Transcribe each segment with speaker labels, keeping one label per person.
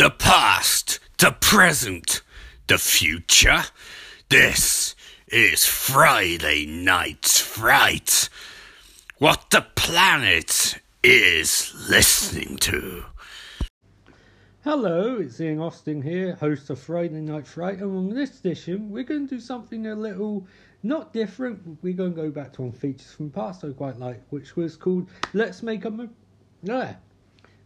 Speaker 1: The past, the present, the future. This is Friday Night's Fright. What the planet is listening to.
Speaker 2: Hello, it's Ian Austin here, host of Friday Night Fright, and on this edition, we're going to do something a little not different. We're going to go back to one features from past I quite like, which was called Let's Make a Movie. Yeah,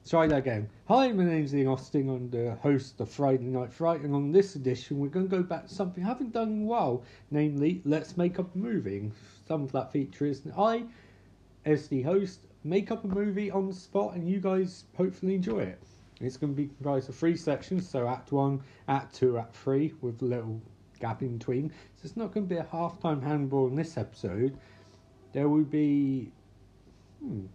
Speaker 2: try that again. Hi, my name's Ian Austin. I'm the host of Friday Night Fright, and on this edition, we're going to go back to something I haven't done in a while, namely Let's Make Up a Movie. Some of that feature is I, as the host, make up a movie on the spot, and you guys hopefully enjoy it. It's going to be comprised of three sections, so Act 1, Act 2, Act 3, with a little gap in between. So it's not going to be a half time handball in this episode. There will be hmm,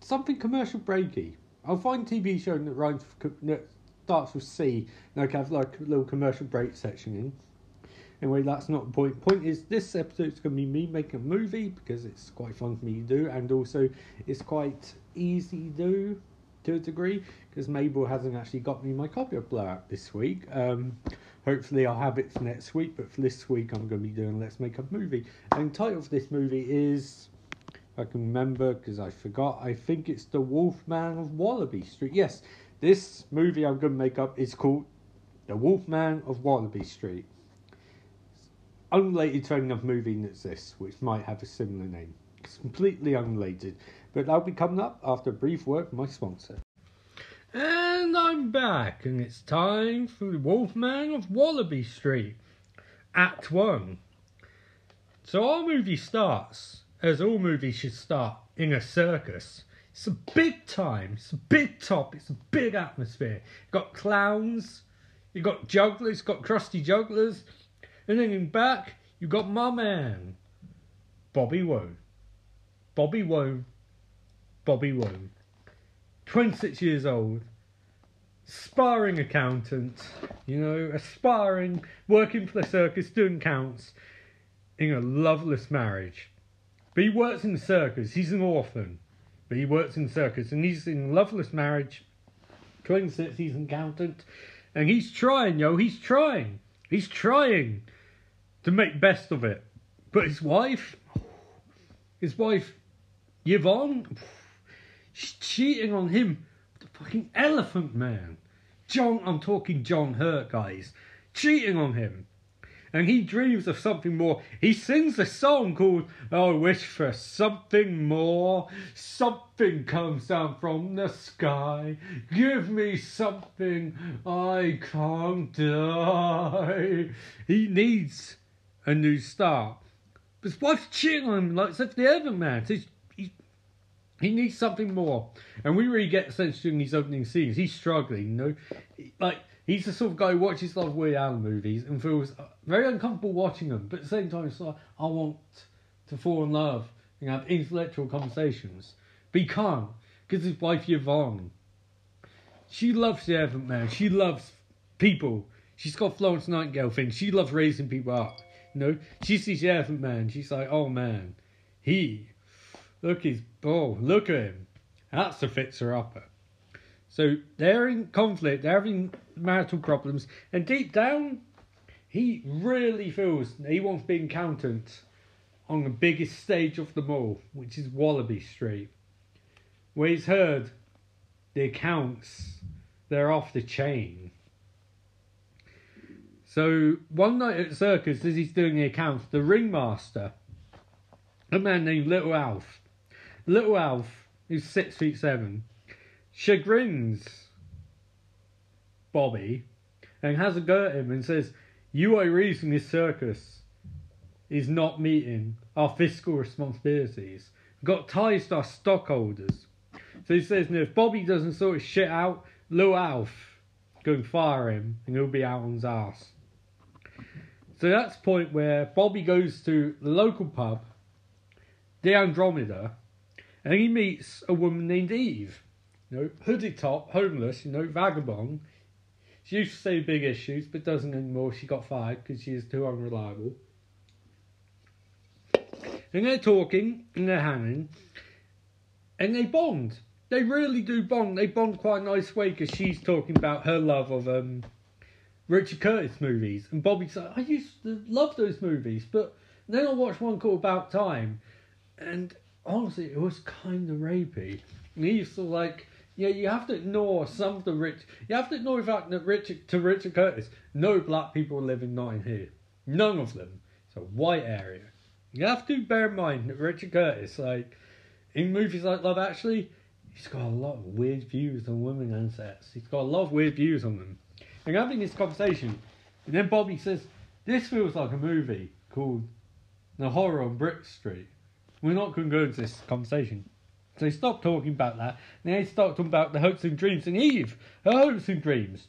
Speaker 2: something commercial breaky. I'll find TV show that rhymes that starts with C, and I can have like a little commercial break section in. Anyway, that's not the point. Point is, this episode's going to be me making a movie because it's quite fun for me to do, and also it's quite easy to do to a degree because Mabel hasn't actually got me my copy of Blowout this week. Um, hopefully, I'll have it for next week, but for this week, I'm going to be doing Let's Make a Movie. And title of this movie is, I can remember because I forgot, I think it's The Wolfman of Wallaby Street. Yes, this movie I'm going to make up is called The Wolfman of Wallaby Street. Unrelated to another movie that's this, which might have a similar name. It's completely unrelated, but that'll be coming up after a brief word from my sponsor. And I'm back, and it's time for the Wolfman of Wallaby Street, Act 1. So our movie starts, as all movies should start, in a circus. It's a big time, it's a big top, it's a big atmosphere. You've got clowns, you've got jugglers, you've got crusty jugglers, and then in back, you've got my man, Bobby Woe. Bobby Woe, Bobby Woe. 26 years old, sparring accountant, you know, aspiring, working for the circus, doing counts, in a loveless marriage. But he works in the circus, he's an orphan, but he works in the circus, and he's in loveless marriage, 26, he's an accountant, and he's trying, yo, he's trying, he's trying to make best of it. But his wife, his wife, Yvonne, She's cheating on him the fucking elephant man. John, I'm talking John Hurt, guys. Cheating on him. And he dreams of something more. He sings a song called I Wish for Something More. Something comes down from the sky. Give me something. I can't die. He needs a new start. His wife's cheating on him like such the elephant man. He needs something more. And we really get the sense during these opening scenes, he's struggling, you know? Like, he's the sort of guy who watches a lot of Woody Allen movies and feels very uncomfortable watching them, but at the same time, it's like, I want to fall in love and have intellectual conversations. But he can't, because his wife Yvonne, she loves the Elephant Man, she loves people. She's got Florence Nightingale thing, she loves raising people up. You know, she sees the Elephant Man, she's like, oh man, he Look, he's oh, look at him. That's a fixer upper. So they're in conflict, they're having marital problems, and deep down, he really feels he wants to be an accountant on the biggest stage of them all, which is Wallaby Street, where he's heard the accounts they're off the chain. So one night at circus, as he's doing the accounts, the ringmaster, a man named Little Alf, Little Alf, who's six feet seven, chagrins Bobby and has a go at him and says, You are reason this circus is not meeting our fiscal responsibilities. Got ties to our stockholders. So he says, if Bobby doesn't sort his shit out, Little Alf go and fire him and he'll be out on his ass. So that's the point where Bobby goes to the local pub, the Andromeda, and he meets a woman named Eve. You know, hoodie top, homeless, you know, vagabond. She used to say big issues, but doesn't anymore. She got fired because she is too unreliable. And they're talking, and they're hanging, and they bond. they really do bond. They bond quite a nice way because she's talking about her love of um, Richard Curtis movies, and Bobby's like, I used to love those movies, but then I watched one called About Time, and honestly, it was kind of rapey. And he's sort of like, yeah, you have to ignore some of the rich. You have to ignore the fact that Richard to Richard Curtis, no black people live in Notting Hill, none of them. It's a white area. You have to bear in mind that Richard Curtis, like in movies like Love Actually, he's got a lot of weird views on women and sex. He's got a lot of weird views on them. And having this conversation, and then Bobby says, "This feels like a movie called The Horror on Brick Street." We're not going to go into this conversation. So he stopped talking about that. Then he started talking about the hopes and dreams. And Eve, her hopes and dreams.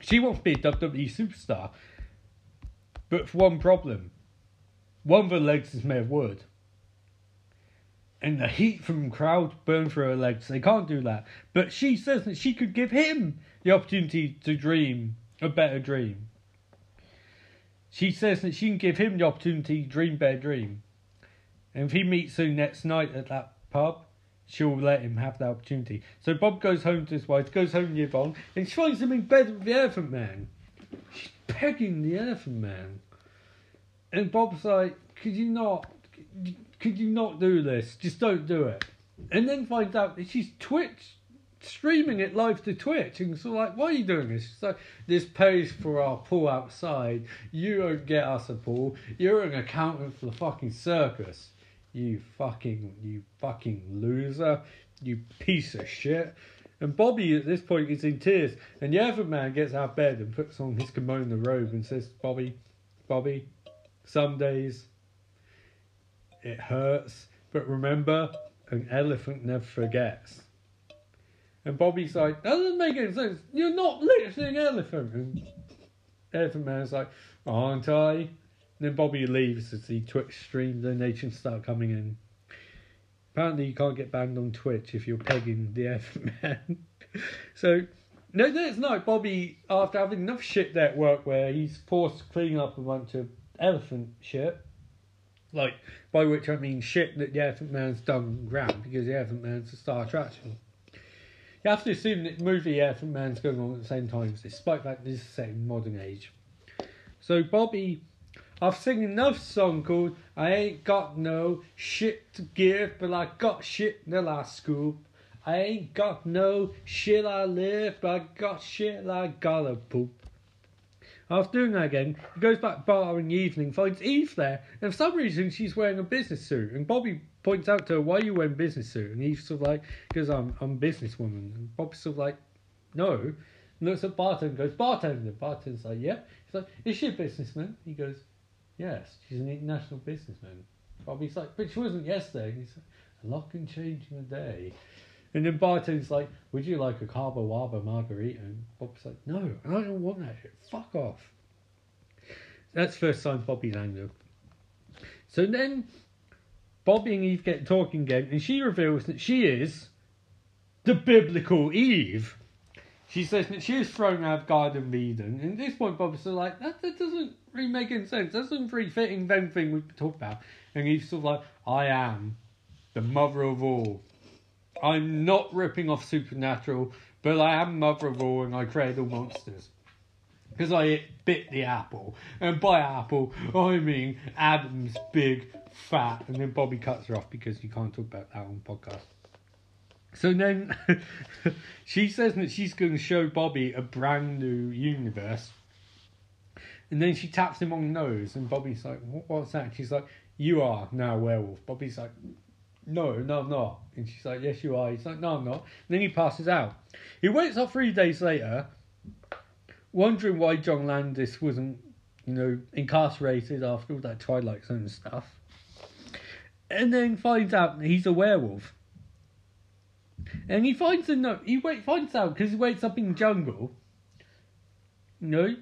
Speaker 2: She wants to be a WWE superstar. But for one problem. One of her legs is made of wood. And the heat from the crowd burn through her legs. They can't do that. But she says that she could give him the opportunity to dream a better dream. She says that she can give him the opportunity to dream better dream. And if he meets her next night at that pub, she'll let him have the opportunity. So Bob goes home to his wife, goes home to Yvonne, and she finds him in bed with the Elephant Man. She's pegging the Elephant Man. And Bob's like, could you not, could you not do this? Just don't do it. And then finds out that she's Twitch streaming it live to Twitch and so like, why are you doing this? She's like, this pays for our pool outside. You don't get us a pool. You're an accountant for the fucking circus. You fucking, you fucking loser. You piece of shit. And Bobby at this point is in tears. And the other man gets out of bed and puts on his kimono robe and says, Bobby, Bobby, some days it hurts. But remember, an elephant never forgets. And Bobby's like, that doesn't make any sense. You're not literally an elephant. And Elephant Man's like, aren't I? Then Bobby leaves as the Twitch stream donations start coming in. Apparently, you can't get banned on Twitch if you're pegging the Elephant Man. so, no, next night, Bobby, after having enough shit there at work where he's forced to clean up a bunch of elephant shit, like, by which I mean shit that the Elephant Man's done ground because the Elephant Man's a star attraction. You have to assume that movie Elephant Man's going on at the same time, despite that this is set in modern age. So Bobby, I've sing another song called I Ain't Got No Shit to Give, but I got shit in the last scoop. I ain't got no shit I live, but I got shit I gotta poop. After doing that again, he goes back bar in the evening, finds Eve there, and for some reason she's wearing a business suit. And Bobby points out to her, "Why are you wearing business suit?" And Eve's sort of like, "Because I'm I'm a businesswoman." And Bobby's sort of like, "No." And looks at bartender and goes, "Bartender." Bartender's like, "Yeah." He's like, "Is she a businessman?" He goes, "Yes, she's an international businessman." Bobby's like, "But she wasn't yesterday." And he's like, "A lot can change in a day." And then bartender's like, "Would you like a Cabo Wabo margarita?" And like, "No, I don't want that shit. Fuck off." That's first time Bobby's anger. So then Bobby and Eve get talking again, and she reveals that she is the biblical Eve. She says that she is thrown out of Garden of Eden. And at this point, Bobby's sort of like, that, that doesn't really make any sense. That doesn't really fit in with anything we talk about. And he's sort of like, I am the mother of all. I'm not ripping off Supernatural, but I am mother of all and I create all monsters. Because I bit the apple. And by apple, I mean Adam's big, fat. And then Bobby cuts her off because you can't talk about that on podcast. So then she says that she's going to show Bobby a brand new universe. And then she taps him on the nose, and Bobby's like, What's that? She's like, You are now werewolf. Bobby's like, no, no, I'm not. And she's like, yes, you are. He's like, no, I'm not. And then he passes out. He wakes up three days later, wondering why John Landis wasn't, you know, incarcerated after all that Twilight Zone stuff. And then finds out he's a werewolf. And he finds a note. He wait, finds out because he wakes up in jungle. You know,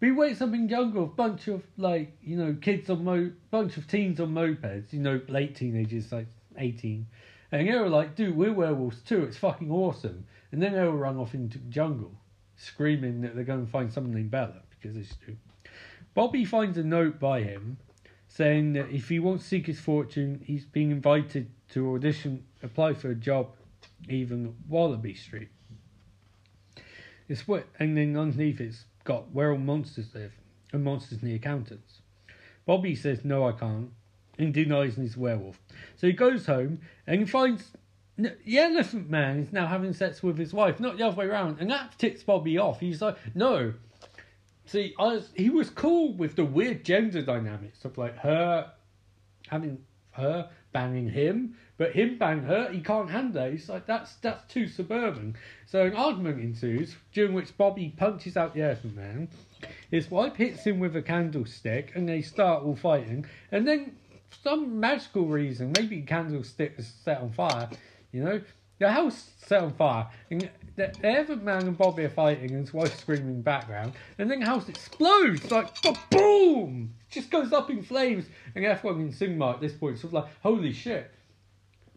Speaker 2: but he wakes up in jungle, a bunch of like you know kids on mo, bunch of teens on mopeds, you know late teenagers like eighteen, and they were like, "Dude, we're werewolves too. It's fucking awesome." And then they will run off into jungle, screaming that they're going to find something Bella because they do. Bobby finds a note by him saying that if he wants to seek his fortune, he's being invited to audition, apply for a job even Wallaby Street. It's what, and then underneath it's got where all monsters live, and monsters the accountants. Bobby says, No, I can't, and denies he's a werewolf. So he goes home and he finds the elephant man is now having sex with his wife, not the other way around, and that ticks Bobby off. He's like, No. See, was, he was cool with the weird gender dynamics of like her having her banging him, but him bang her, he can't handle it. He's like, that's that's too suburban. So an argument ensues, during which Bobby punches out the elephant man. His wife hits him with a candlestick, and they start all fighting. And then, for some magical reason, maybe the candlestick is set on fire. You know, the house set on fire, and the elephant man and Bobby are fighting, and his wife screaming in the background. And then the house explodes like boom, just goes up in flames. And everyone in cinema at this point sort of like, holy shit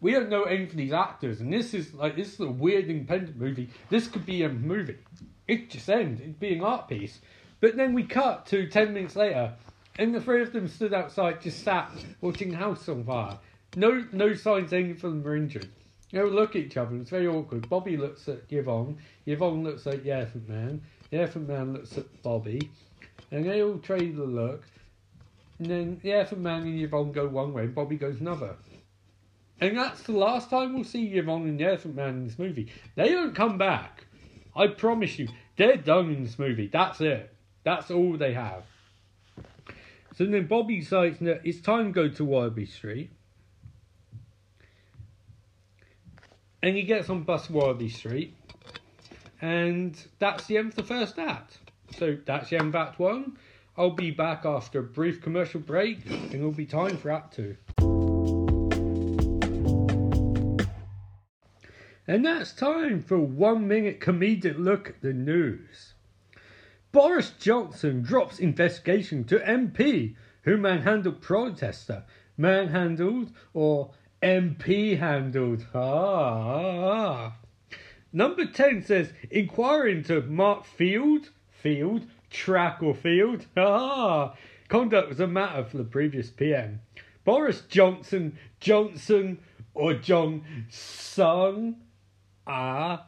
Speaker 2: we don't know any of these actors, and this is like this is a weird independent movie. This could be a movie. It just ends. It'd be an art piece. But then we cut to ten minutes later, and the three of them stood outside, just sat watching House on fire. No, no signs any of them were injured. They all look at each other. It's very awkward. Bobby looks at Yvonne. Yvonne looks at the Elephant Man. The Elephant Man looks at Bobby, and they all trade a look. And then the Elephant Man and Yvonne go one way, and Bobby goes another. And that's the last time we'll see Yvonne and the Elephant Man in this movie. They don't come back. I promise you. They're done in this movie. That's it. That's all they have. So then Bobby decides that it's time to go to Wallaby Street. And he gets on bus Wallaby Street. And that's the end of the first act. So that's the end of Act 1. I'll be back after a brief commercial break and it'll be time for Act 2. And that's time for one minute comedic look at the news. Boris Johnson drops investigation to MP who manhandled protester. Manhandled or MP handled. Ah. Number 10 says inquiry into Mark Field, Field, track or field. Ah. Conduct was a matter for the previous PM. Boris Johnson, Johnson, or John Sung Ah.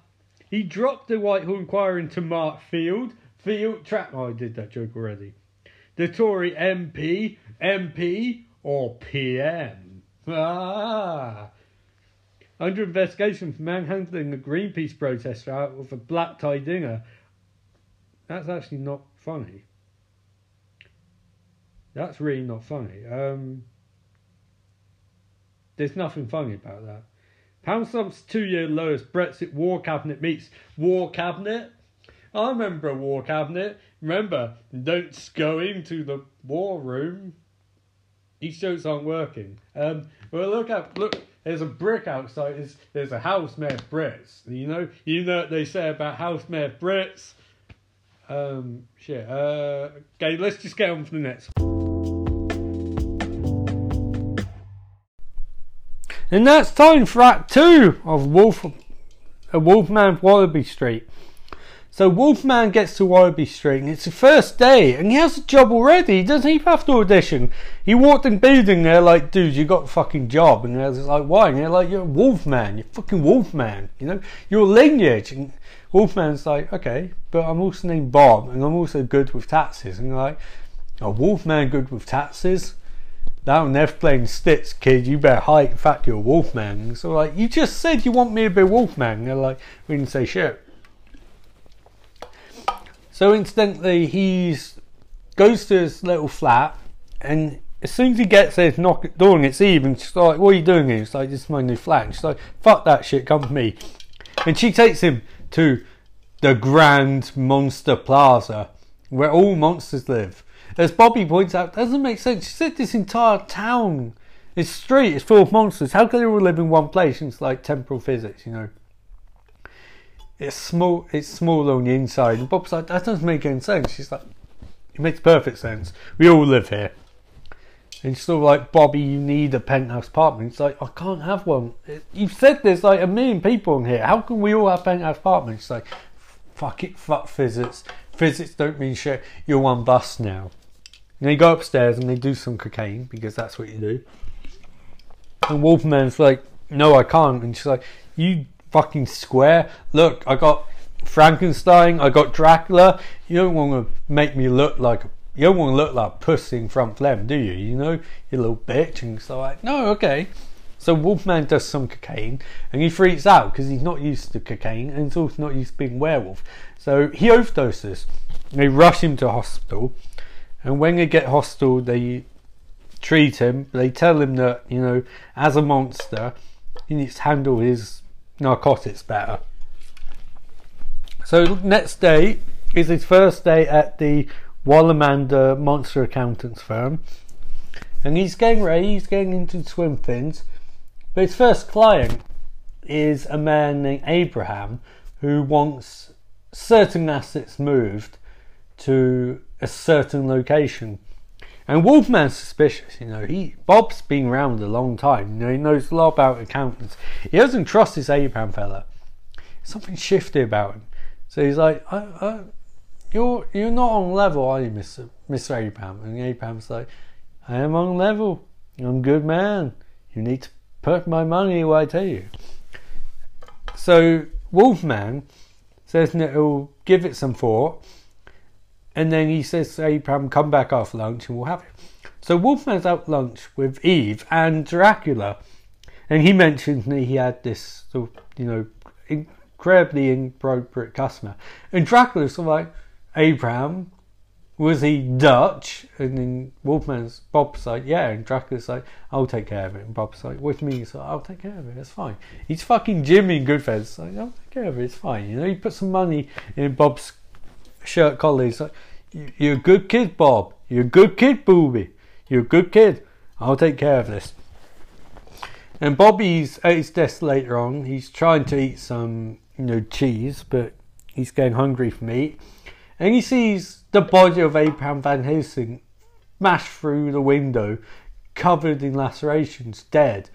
Speaker 2: He dropped the Whitehall Inquiry into Mark Field. Field trap. Oh, I did that joke already. The Tory MP, MP, or PM. Ah. Under investigation for manhandling a Greenpeace protester out of a black tie dinger. That's actually not funny. That's really not funny. Um, there's nothing funny about that. Pound Slump's two year lowest Brexit war cabinet meets war cabinet. I remember a war cabinet. Remember, don't go into the war room. These jokes aren't working. Um, well, look at look. There's a brick outside. There's, there's a house made of bricks. You know, you know what they say about house made of bricks. Um, shit. Uh, okay, let's just get on for the next. And that's time for Act 2 of Wolf, a Wolfman Wallaby Street. So Wolfman gets to Wallaby Street and it's the first day and he has a job already. He doesn't even have to audition. He walked in building there like, dude, you got a fucking job. And they're like, why? And they're like, you're a Wolfman. You're fucking Wolfman. You know, you're a lineage. And Wolfman's like, okay, but I'm also named Bob and I'm also good with taxes. And like, a Wolfman good with taxes? Now never playing sticks, kid. You better hide In fact you're wolfman. So like, you just said you want me to be wolfman. They're like, we didn't say shit. So incidentally, he's goes to his little flat, and as soon as he gets there, knock at door, and it's Eve, and she's like, "What are you doing here?" He's like, "This is my new flat." And she's like, "Fuck that shit, come with me." And she takes him to the Grand Monster Plaza, where all monsters live as Bobby points out, doesn't make sense. She said this entire town, this street is full of monsters. How can they all live in one place? And it's like temporal physics, you know. It's small. It's small on the inside. And Bob's like, that doesn't make any sense. She's like, it makes perfect sense. We all live here. And she's sort of like, Bobby, you need a penthouse apartment. It's like, I can't have one. You've said there's like a million people in here. How can we all have penthouse apartments? It's like, fuck it, fuck physics. Physics don't mean shit. You're on bus now. And they go upstairs and they do some cocaine because that's what you do. And Wolfman's like, no, I can't. And she's like, you fucking square. Look, I got Frankenstein, I got Dracula. You don't want to make me look like you don't want to look like pussy in front of them, do you? You know, you little bitch. And so like, no, okay. So Wolfman does some cocaine and he freaks out because he's not used to cocaine and he's also not used to being werewolf. So he overdoses. They rush him to hospital, and when they get hostile, they treat him. They tell him that you know, as a monster, he needs to handle his narcotics better. So next day is his first day at the Wallamander Monster Accountants firm, and he's getting ready. He's getting into swim fins, but his first client is a man named Abraham who wants certain assets moved to a certain location. And Wolfman's suspicious, you know. He Bob's been around a long time, you know, he knows a lot about accountants. He doesn't trust this Abraham fella. Something shifty about him. So he's like, I, I, "You're you're not on level, are you, Mister Mister Abraham?" And Abraham's like, "I am on level. I'm a good man. You need to put my money where I tell you." So Wolfman says that he'll give it some thought and then he says to Abraham, come back after lunch and we'll have it. So Wolfman's out lunch with Eve and Dracula. And he mentions that he had this, sort of, you know, incredibly inappropriate customer. And Dracula's sort of like, Abraham, was he Dutch? And then Wolfman's Bob's like, yeah. And Dracula's like, I'll take care of it. And Bob's like, with me? He's like, I'll take care of it. It's fine. He's fucking Jimmy in Goodfellas. Like, I'll take care of it. It's fine. You know, he put some money in Bob's shirt collar. He's like, you're a good kid, Bob. You're a good kid, Booby. You're a good kid. I'll take care of this. And Bobby's at his desk later on. He's trying to eat some, you know, cheese, but he's getting hungry for meat. And he sees the body of Abraham Van Helsing smashed through the window, covered in lacerations, dead,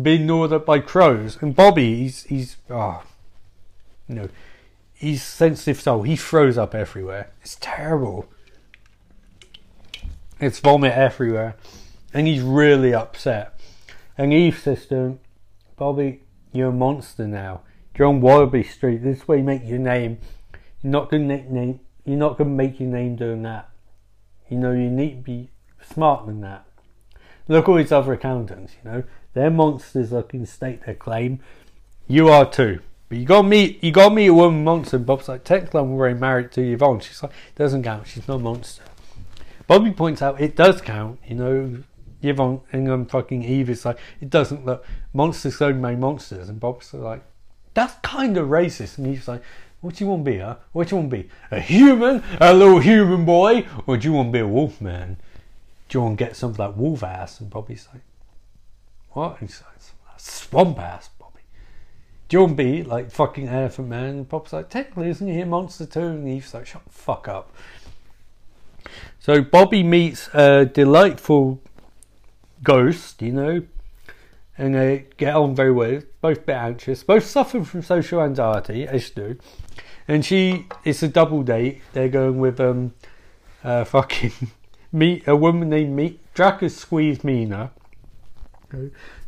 Speaker 2: being gnawed up by crows. And Bobby, he's, he's, oh, you know, he's sensitive soul. He throws up everywhere. It's terrible. It's vomit everywhere. And he's really upset. And Eve says to him, Bobby, you're a monster now. You're on Wallaby Street. This way you make your name. You're not gonna name you're not gonna make your name doing that. You know, you need to be smart than that. Look at all these other accountants, you know. They're monsters that can state their claim. You are too. But you got to meet you to meet a woman monster. And Bob's like, technically, I'm already married to Yvonne. She's like, it doesn't count. She's not a monster. Bobby points out it does count. You know, Yvonne and um, fucking Eve is like, it doesn't look monsters don't make monsters. And Bob's like, that's kind of racist. And he's like, what do you want to be, huh? What do you want to be? A human, a little human boy, or do you want to be a wolf man? Do you want to get something like wolf ass? And Bobby's like, what? And he's like, swamp ass. John B, like fucking Elephant Man, and Bob's like, technically, isn't he a monster too? And Eve's like, shut the fuck up. So Bobby meets a delightful ghost, you know, and they get on very well. Both a bit anxious, both suffer from social anxiety, as do. And she, it's a double date. They're going with um, uh, fucking meet a woman named Meet Dracula squeezed Mina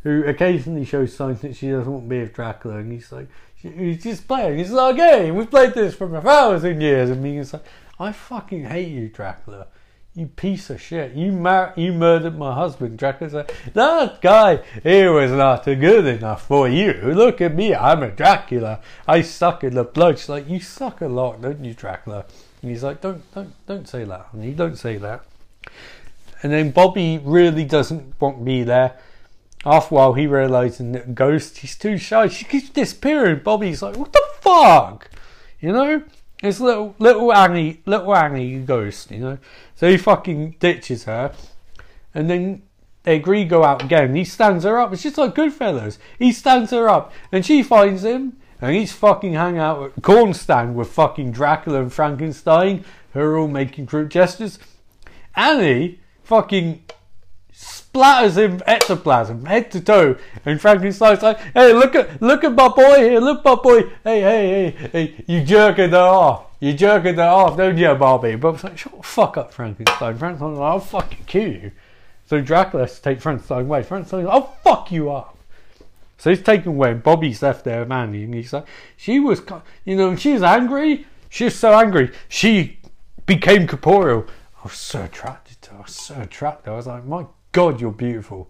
Speaker 2: who occasionally shows signs that she doesn't want to be with Dracula, and he's like, he's just playing. He's our game. we've played this for a thousand years, and me, he's like, I fucking hate you, Dracula. You piece of shit. You mar- you murdered my husband. Dracula's like, that guy, he was not good enough for you. Look at me, I'm a Dracula. I suck in the blood. She's like, you suck a lot, don't you, Dracula? And he's like, don't, don't, don't say that, honey. Don't say that. And then Bobby really doesn't want me there. After a while, he realizes that Ghost, he's too shy. She keeps disappearing. Bobby's like, what the fuck? You know? It's little little Annie, little Annie Ghost, you know? So he fucking ditches her. And then they agree go out again. He stands her up. It's just like Goodfellas. He stands her up. And she finds him. And he's fucking hang out at corn stand with fucking Dracula and Frankenstein. Are all making crude gestures. Annie fucking splatters him ectoplasm head to toe. And Frankenstein's like, hey, look at look at my boy here, look my boy. Hey, hey, hey, hey, you jerking that off. You jerking that off, don't you, Bobby? Bob's like, shut the fuck up, Frankenstein. Frankenstein's like, I'll fucking kill you. So Dracula has to take Frankenstein away. Frankenstein's like, I'll fuck you up. So he's taken away, and Bobby's left there man, and he's like, she was, you know, she was angry. She was so angry. She became corporeal. I was so attracted to her. I was so attracted. I was like, my God, you're beautiful.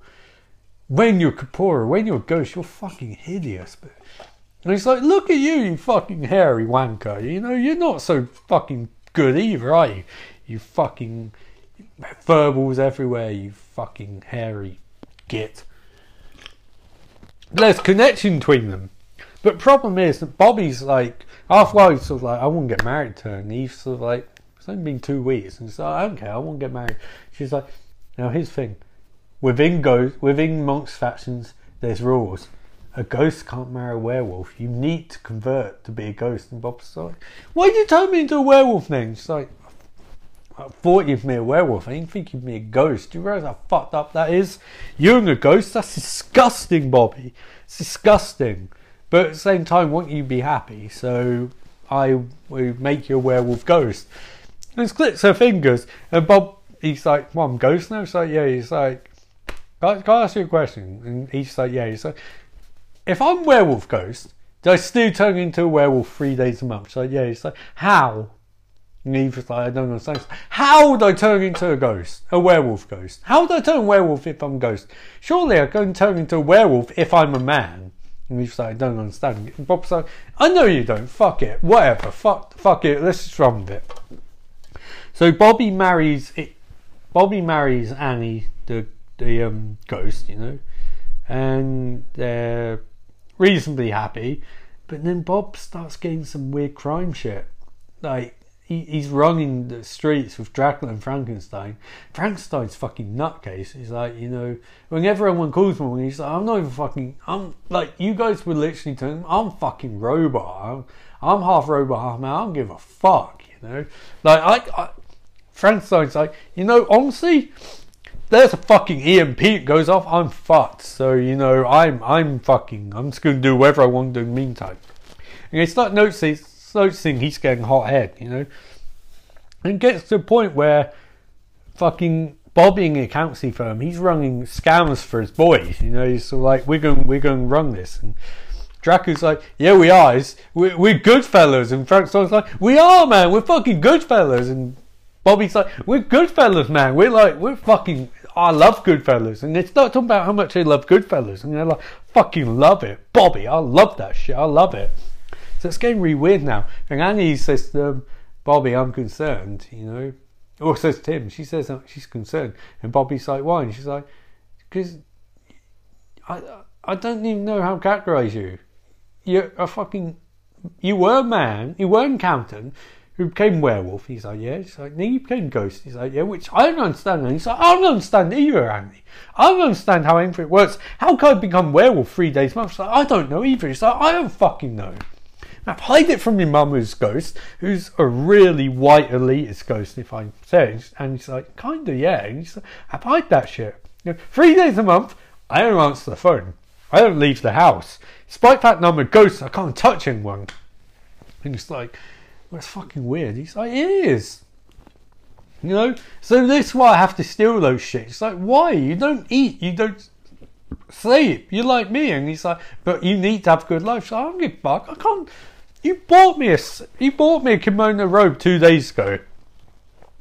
Speaker 2: When you're corporeal, when you're a ghost, you're fucking hideous. But and he's like, look at you, you fucking hairy wanker. You know, you're not so fucking good either, are you? You fucking verbals everywhere, you fucking hairy git. There's connection between them. But problem is that Bobby's like halfway sort of like I won't get married to her and he's sort of like it's only been two weeks and so like, I don't care, I won't get married. She's like now here's the thing. Within ghost within monks factions there's rules. A ghost can't marry a werewolf. You need to convert to be a ghost. And Bob's like, Why did you turn me into a werewolf then? She's like, I thought you'd be a werewolf. I didn't think you'd be a ghost. Do you realise how fucked up that is? You're a ghost? That's disgusting, Bobby. It's disgusting. But at the same time, won't you be happy. So I will make you a werewolf ghost. And clicks her fingers. And Bob, he's like, Well, I'm ghost now? She's like, Yeah. He's like, can I, can I ask you a question? And he's like, Yeah. He's like, If I'm werewolf ghost, do I still turn into a werewolf three days a month? Like, Yeah. He's like, How? And he was like, I don't understand. How would I turn into a ghost? A werewolf ghost? How would I turn werewolf if I'm ghost? Surely I can turn into a werewolf if I'm a man. And he's like, I don't understand. And Bob's like, I know you don't. Fuck it. Whatever. Fuck, fuck it. Let's just run with it. So Bobby marries it. Bobby marries Annie, the the um, ghost, you know, and they're reasonably happy. But then Bob starts getting some weird crime shit. Like he, he's running the streets with Dracula and Frankenstein. Frankenstein's fucking nutcase. He's like, you know, whenever everyone calls me, he's like, I'm not even fucking. I'm like, you guys were literally telling me, I'm fucking robot. I'm, I'm half robot, half man. I don't give a fuck, you know. Like I, I Frankenstein's like, you know, honestly, there's a fucking EMP that goes off, I'm fucked. So, you know, I'm I'm fucking I'm just gonna do whatever I want to do in the meantime. And it's not noticing noticing he's getting hot head, you know. And it gets to a point where fucking Bobby in the accountancy firm, he's running scams for his boys, you know, he's sort of like, We're going we're gonna run this and Dracula's like, yeah, we are. It's, we're, we're good fellas. And Frankenstein's like, we are, man. We're fucking good fellas. And Bobby's like, we're Goodfellas, man. We're like, we're fucking. I love Goodfellas, and it's not talking about how much they love Goodfellas, and they're like, fucking love it, Bobby. I love that shit. I love it. So it's getting really weird now. And Annie says to um, Bobby, I'm concerned, you know. Or says Tim, she says she's concerned, and Bobby's like, why? And she's like, because I I don't even know how to categorize you. You're a fucking. You were a man. You were an accountant who became werewolf. He's like, yeah. He's like, then he became ghost. He's like, yeah, which I don't understand. And he's like, I don't understand either, Andy. I don't understand how anything works. How can I become werewolf three days a month? Like, I don't know either. He's like, I don't fucking know. I've hide it from your mum who's ghost, who's a really white elitist ghost, if I say. It. And he's like, kinda, yeah. And he's like, I've hide that shit. You know, three days a month, I don't answer the phone. I don't leave the house. Despite that number ghosts, I can't touch anyone. And it's like, well, it's fucking weird. He's like, it is. You know? So this is why I have to steal those shit. It's like, why? You don't eat, you don't sleep. You're like me. And he's like, but you need to have a good life. So I don't give a fuck. I can't. You bought me a, you bought me a kimono robe two days ago.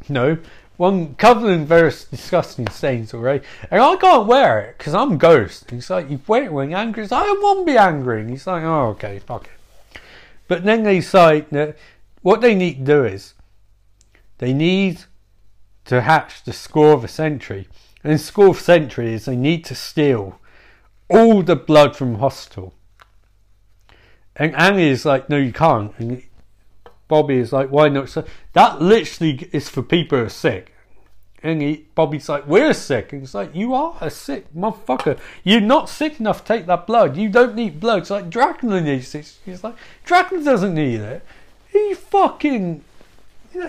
Speaker 2: No, one covered in various disgusting stains already, and I can't wear it because I'm ghost. And he's like, you wear it when you're angry. He's like, I to be angry. And he's like, oh, okay, fuck it. But then say that what they need to do is they need to hatch the score of a century. And score of a century is they need to steal all the blood from hospital. And Annie is like, no, you can't. And Bobby is like, why not? So that literally is for people who are sick. And he, Bobby's like, we're sick. And he's like, you are a sick motherfucker. You're not sick enough to take that blood. You don't need blood. It's like Dracula needs it. He's like, Dracula doesn't need it. He fucking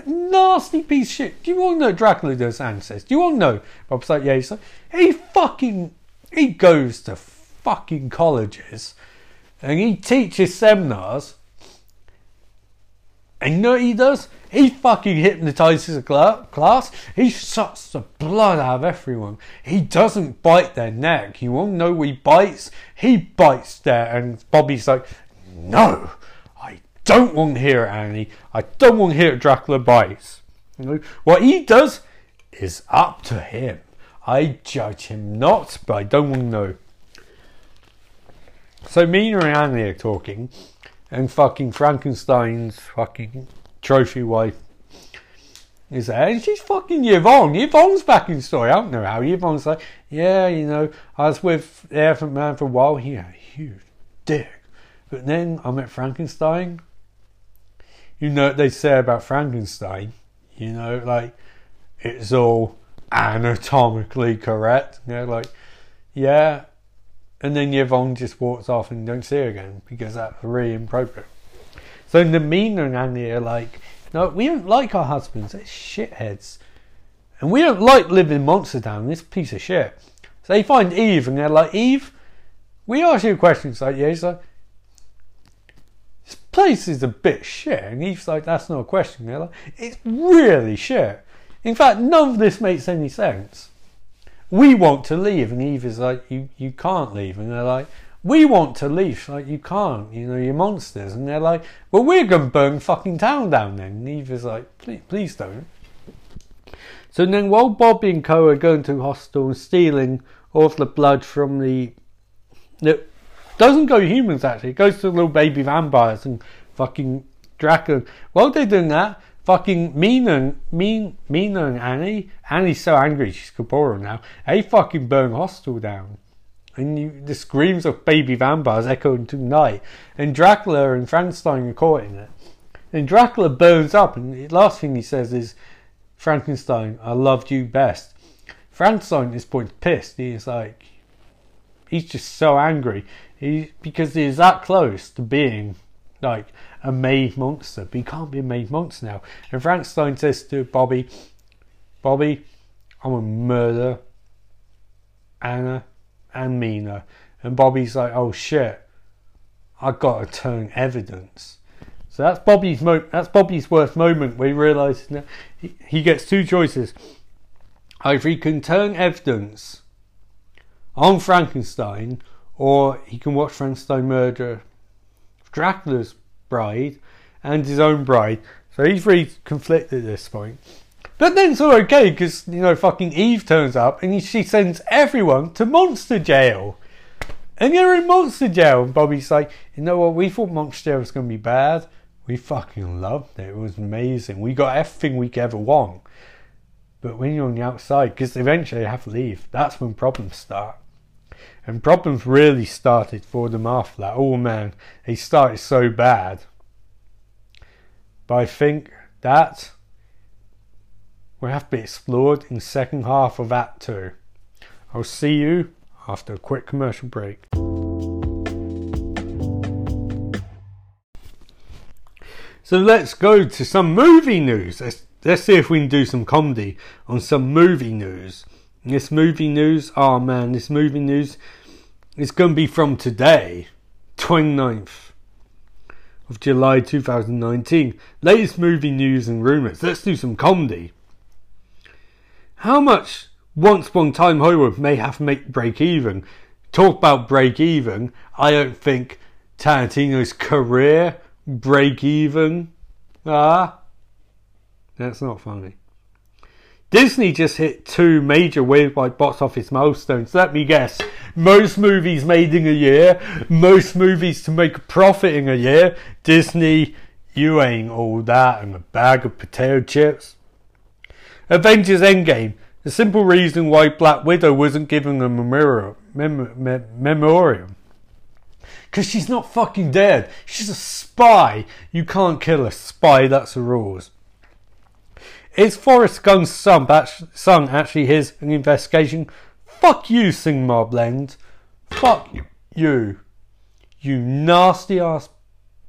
Speaker 2: nasty piece of shit. Do you all know Dracula does ancestors? Do you all know? Bob's like, yeah. He's like, he fucking, he goes to fucking colleges and he teaches seminars And you know what he does? He fucking hypnotizes a class. He sucks the blood out of everyone. He doesn't bite their neck. You won't know he bites. He bites there, and Bobby's like, no, don't want to hear it, Annie. I don't want to hear it, Dracula bites. You know, what he does is up to him. I judge him not, but I don't want to know. So Mina and Annie are talking, and fucking Frankenstein's fucking trophy wife is there, and she's fucking Yvonne. Yvonne's back in story. I don't know how. Yvonne's like, yeah, you know, I was with the Elephant Man for a while. He had a huge dick. But then I met Frankenstein. You know what they say about Frankenstein? You know, like, it's all anatomically correct. You know, like, yeah. And then Yvonne just walks off and don't see her again because that's really inappropriate. So the Mina and Annie are like, no, we don't like our husbands. They're shitheads. And we don't like living Monster Town, this piece of shit. So they find Eve and they're like, Eve, we ask you questions like, yeah, he's like, place is a bit shit. And Eve's like, that's not a question. They're like, it's really shit. In fact, none of this makes any sense. We want to leave. And Eve is like, you, you can't leave. And they're like, we want to leave. Like, you can't, you know, you're monsters. And they're like, well, we're going to burn fucking town down then. And Eve is like, please, please don't. So then while Bobby and Co are going to hostel and stealing all of the blood from the... It doesn't go humans, actually. It goes to little baby vampires and fucking Dracula. While they're doing that, fucking Mina, mean, Mina and Annie, Annie's so angry she's corporeal now, they fucking burn hostel down and you, the screams of baby vampires echo into the night. And Dracula and Frankenstein are caught in it. And Dracula burns up, and the last thing he says is, Frankenstein, I loved you best. Frankenstein at this point is pissed. He's like, he's just so angry. He, because he's that close to being like a made monster, but he can't be a made monster now. And Frankenstein says to Bobby, Bobby, I'm a murder Anna and Mina. And Bobby's like, oh shit, I've got to turn evidence. So that's Bobby's mo- that's Bobby's worst moment where he realizes that he, he gets two choices. Either he can turn evidence on Frankenstein, or he can watch Frankenstein murder Dracula's bride and his own bride. So he's really conflicted at this point. But then it's all okay because, you know, fucking Eve turns up and she sends everyone to monster jail. And you're in monster jail. And Bobby's like, you know what? We thought monster jail was going to be bad. We fucking loved it. It was amazing. We got everything we could ever want. But when you're on the outside, because eventually you have to leave, that's when problems start. And problems really started for them after that. Oh man, they started so bad. But I think that will have to be explored in second half of Act 2. I'll see you after a quick commercial break. So let's go to some movie news. Let's, let's see if we can do some comedy on some movie news. This movie news, oh man, this movie news is going to be from today, 29th of July 2019. Latest movie news and rumours. Let's do some comedy. How much Once Upon a Time Hollywood may have make break even? Talk about break even. I don't think Tarantino's career break even. Ah, that's not funny. Disney just hit two major worldwide box office milestones. Let me guess. Most movies made in a year, most movies to make a profit in a year. Disney, you ain't all that and a bag of potato chips. Avengers Endgame. The simple reason why Black Widow wasn't given a memorial. Mem- mem-. Because she's not fucking dead. She's a spy. You can't kill a spy, that's the rules. Is Forrest Gump's son, son actually his investigation? Fuck you, CinemaBlend. Fuck you. You nasty ass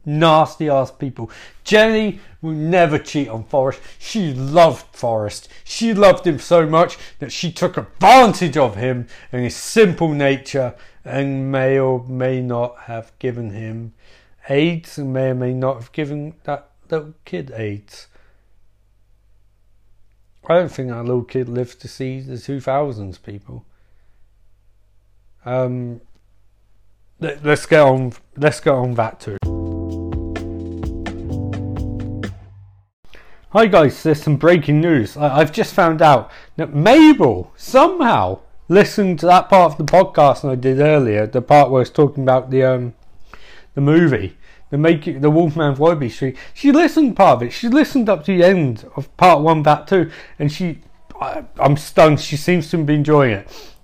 Speaker 2: nasty ass people. Jenny will never cheat on Forrest. She loved Forrest. She loved him so much that she took advantage of him and his simple nature and may or may not have given him AIDS and may or may not have given that little kid AIDS. I don't think that little kid lived to see the 2000s, people. Um, let, us get on. Let's get on that too. Hi guys, there's some breaking news. I, have just found out that Mabel somehow listened to that part of the podcast I did earlier, the part where I was talking about the um the movie, the making the Wolfman Wallaby Street. She listened part of it. She listened up to the end of part one, that too, and she, I, I'm stunned. She seems to be enjoying it.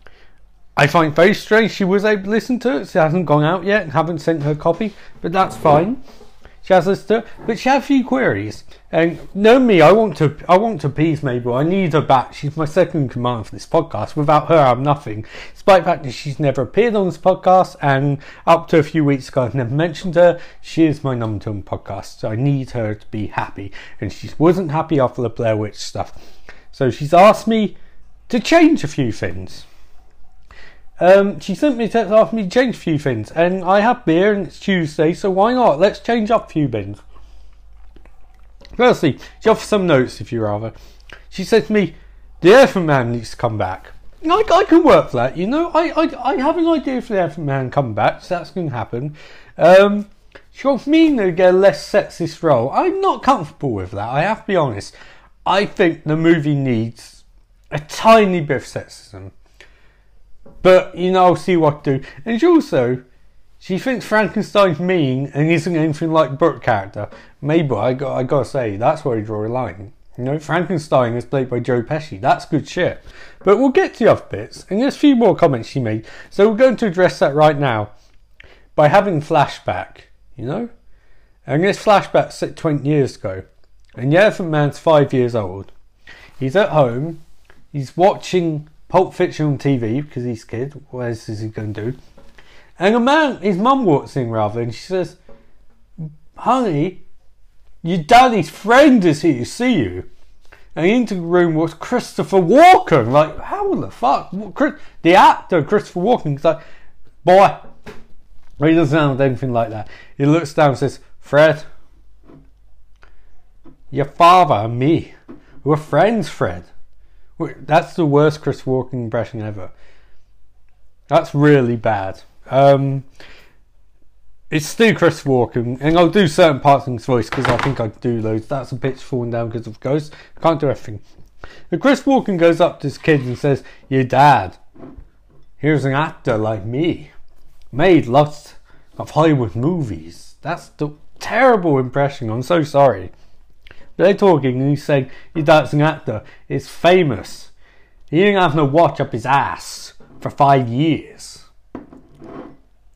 Speaker 2: I find it very strange she was able to listen to it. She hasn't gone out yet and haven't sent her copy, but that's fine. She has but she had a few queries. And know me, I want to, I want to appease Mabel. I need her back. She's my second command for this podcast. Without her, I'm nothing. Despite the fact that she's never appeared on this podcast, and up to a few weeks ago, I've never mentioned her. She is my number two podcast. So I need her to be happy, and she wasn't happy after the Blair Witch stuff. So she's asked me to change a few things. Um, she sent me a text asking me to change a few things, and I have beer and it's Tuesday, so why not? Let's change up a few things. Firstly, she offers some notes if you rather. She said to me, The Elephant Man needs to come back. I, I can work for that, you know. I, I, I have an idea for the Elephant Man come back, so that's going to happen. Um, she wants me to get a less sexist role. I'm not comfortable with that, I have to be honest. I think the movie needs a tiny bit of sexism. But you know, I'll see what to do. And she also, she thinks Frankenstein's mean and isn't anything like Burt character. Maybe I got, I gotta say that's where I draw a line. You know, Frankenstein is played by Joe Pesci. That's good shit. But we'll get to the other bits, and there's a few more comments she made. So we're going to address that right now by having flashback. You know, and this flashback set 20 years ago, and the Elephant Man's five years old. He's at home. He's watching Pulp Fiction on TV because he's kid. What else is he going to do? And a man, his mum walks in rather, and she says, "Honey, your daddy's friend is here to see you." And into the room was Christopher Walken. Like, how the fuck? The actor Christopher Walken. He's like, boy. He doesn't sound anything like that. He looks down and says, Fred, your father and me, we're friends, Fred. That's the worst Chris Walken impression ever. That's really bad. Um, it's still Chris Walken, and I'll do certain parts in his voice because I think I do those. That's a bitch falling down because of ghosts. Can't do everything. And Chris Walken goes up to his kids and says, Your dad, here's an actor like me, made lots of Hollywood movies. That's the terrible impression. I'm so sorry. They're talking and he's saying, dad's an actor. It's famous. He didn't have no watch up his ass for five years.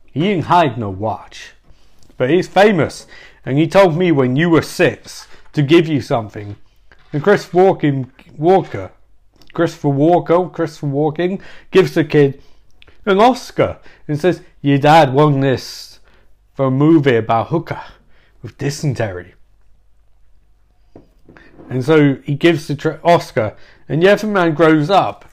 Speaker 2: He didn't hide no watch. But he's famous. And he told me when you were six to give you something. And Chris Walken, Walker, Christopher Walker, Christopher Walken gives the kid an Oscar and says, Your dad won this for a movie about hooker with dysentery. And so he gives the Oscar, and the man grows up,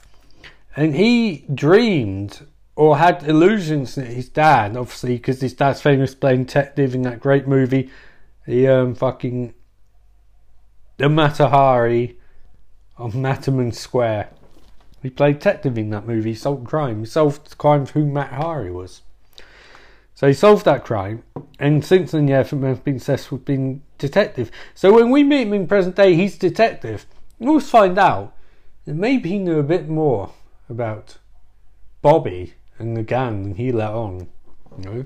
Speaker 2: and he dreamed or had illusions that his dad, obviously, because his dad's famous playing detective in that great movie, the um, fucking the Mata Hari of Matterman Square. He played detective in that movie, solved crime. He solved crime who Mata Hari was. So he solved that crime, and since then, yeah, has been with being detective. So when we meet him in present day, he's detective. We'll find out that maybe he knew a bit more about Bobby and the gang than he let on. You know?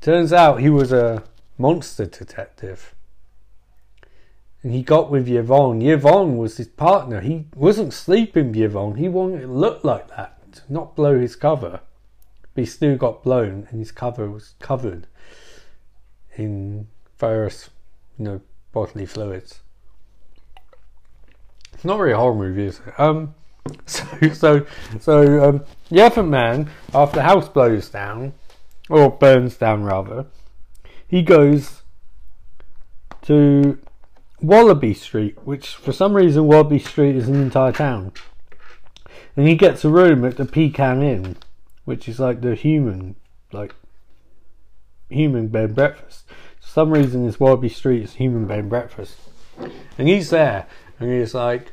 Speaker 2: Turns out he was a monster detective. And he got with Yvonne. Yvonne was his partner. He wasn't sleeping with Yvonne. He wanted to look like that, to not blow his cover but he still got blown and his cover was covered in various, you know, bodily fluids. It's not really a horror movie, is it? Um, so, so, so, um, the Elephant Man, after the house blows down, or burns down rather, he goes to Wallaby Street, which for some reason Wallaby Street is an entire town. And he gets a room at the Pecan Inn which is like the human, like human bed breakfast. some reason this Wallaby Street is human bed breakfast. And he's there and he's like,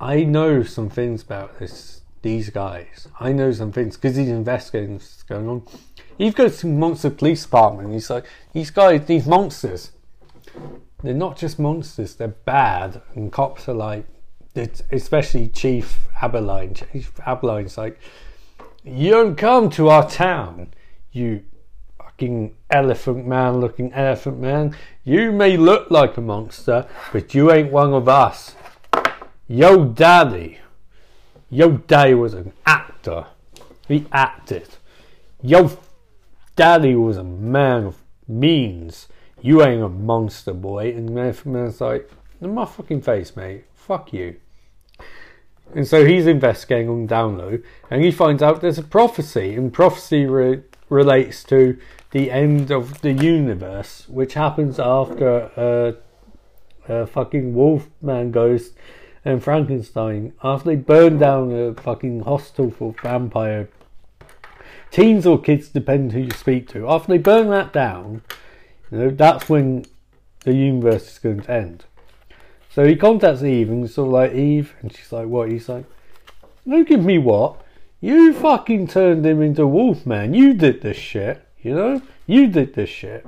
Speaker 2: I know some things about this these guys. I know some things because he's investigating what's going on. He goes to Monster Police Department and he's like, these guys, these monsters, they're not just monsters, they're bad. And cops are like, especially Chief Aberline. Chief Aberline's like, you don't come to our town, you fucking elephant man looking elephant man. You may look like a monster, but you ain't one of us. Yo daddy, yo daddy was an actor. He acted. Yo daddy was a man of means. You ain't a monster, boy. And the elephant man's like, in my fucking face, mate. Fuck you. And so he's investigating on down low, and he finds out there's a prophecy, and prophecy re- relates to the end of the universe, which happens after a, a fucking Wolfman ghost and Frankenstein, after they burn down a fucking hostel for vampire teens or kids, depending who you speak to. After they burn that down, you know, that's when the universe is going to end. So he contacts Eve and sort of like Eve, and she's like, "What?" He's like, "Don't give me what? You fucking turned him into Wolfman. You did this shit. You know, you did this shit."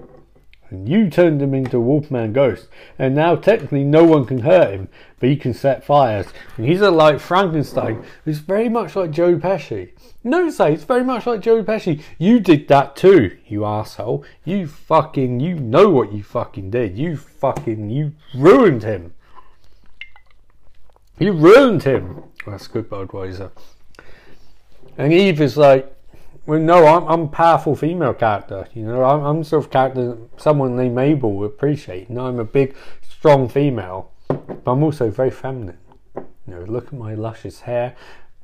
Speaker 2: And you turned him into Wolfman Ghost, and now technically no one can hurt him, but he can set fires. And he's a like Frankenstein, who's very much like Joe Pesci. No, say it's very much like Joe Pesci. You did that too, you asshole. You fucking, you know what you fucking did. You fucking, you ruined him. You ruined him. That's good, Budweiser. And Eve is like, well, no, I'm, I'm a powerful female character. You know, I'm, I'm sort of character someone named Mabel would appreciate. You know, I'm a big, strong female, but I'm also very feminine. You know, look at my luscious hair,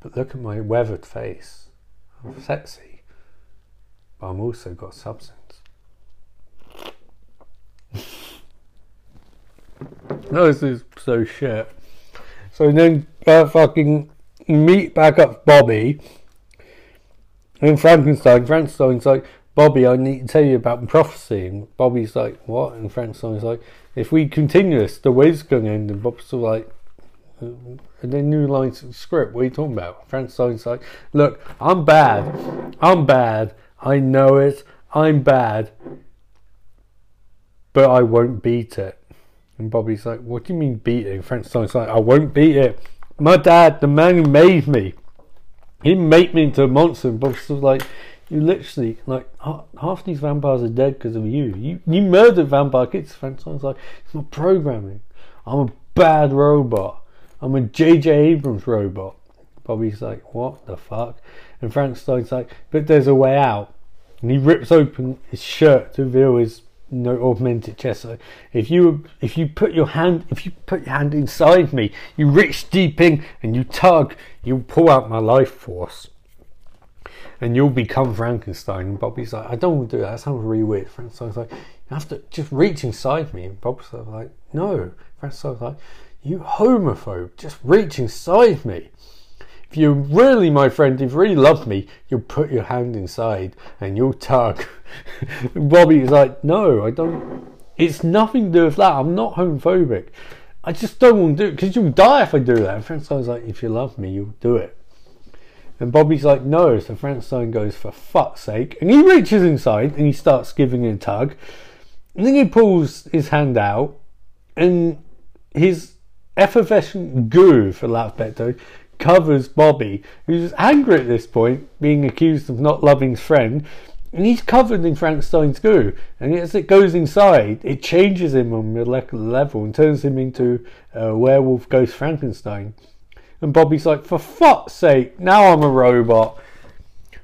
Speaker 2: but look at my weathered face. I'm sexy, but I'm also got substance. no, this is so shit. So then, fucking meet back up Bobby and Frankenstein, Frankenstein's like, Bobby, I need to tell you about prophecy. And Bobby's like, what? And Frankenstein's like, if we continue this, the way's going to end. And Bob's like, uh, and then new lines of script. What are you talking about? Frankenstein's like, look, I'm bad. I'm bad. I know it. I'm bad. But I won't beat it. And Bobby's like, what do you mean beat it? And Frankenstein's like, I won't beat it. My dad, the man who made me, he made me into a monster. And Bob's like, you literally like half these vampires are dead because of you. You you murdered vampire kids. Frankenstein's like, it's not programming. I'm a bad robot. I'm a J.J. Abrams robot. Bobby's like, what the fuck? And Frankenstein's like, but there's a way out. And he rips open his shirt to reveal his no augmented chest. So if you if you put your hand if you put your hand inside me, you reach deep in and you tug, you'll pull out my life force. And you'll become Frankenstein. And Bobby's like, I don't want to do that. That sounds really weird. Frankenstein's like, you have to just reach inside me. And Bob's like, no. Frankenstein's like, you homophobe, just reach inside me. If you're really my friend, if you really love me, you'll put your hand inside and you'll tug. Bobby's like, no, I don't. It's nothing to do with that. I'm not homophobic. I just don't want to do it because you'll die if I do that. And Frankenstein's like, if you love me, you'll do it. And Bobby's like, no. So Frankenstein goes, for fuck's sake. And he reaches inside and he starts giving it a tug. And then he pulls his hand out and his effervescent goo, for lack of better, covers Bobby, who's angry at this point, being accused of not loving his friend, and he's covered in Frankenstein's goo. And as it goes inside, it changes him on molecular level and turns him into a werewolf ghost Frankenstein. And Bobby's like, for fuck's sake, now I'm a robot.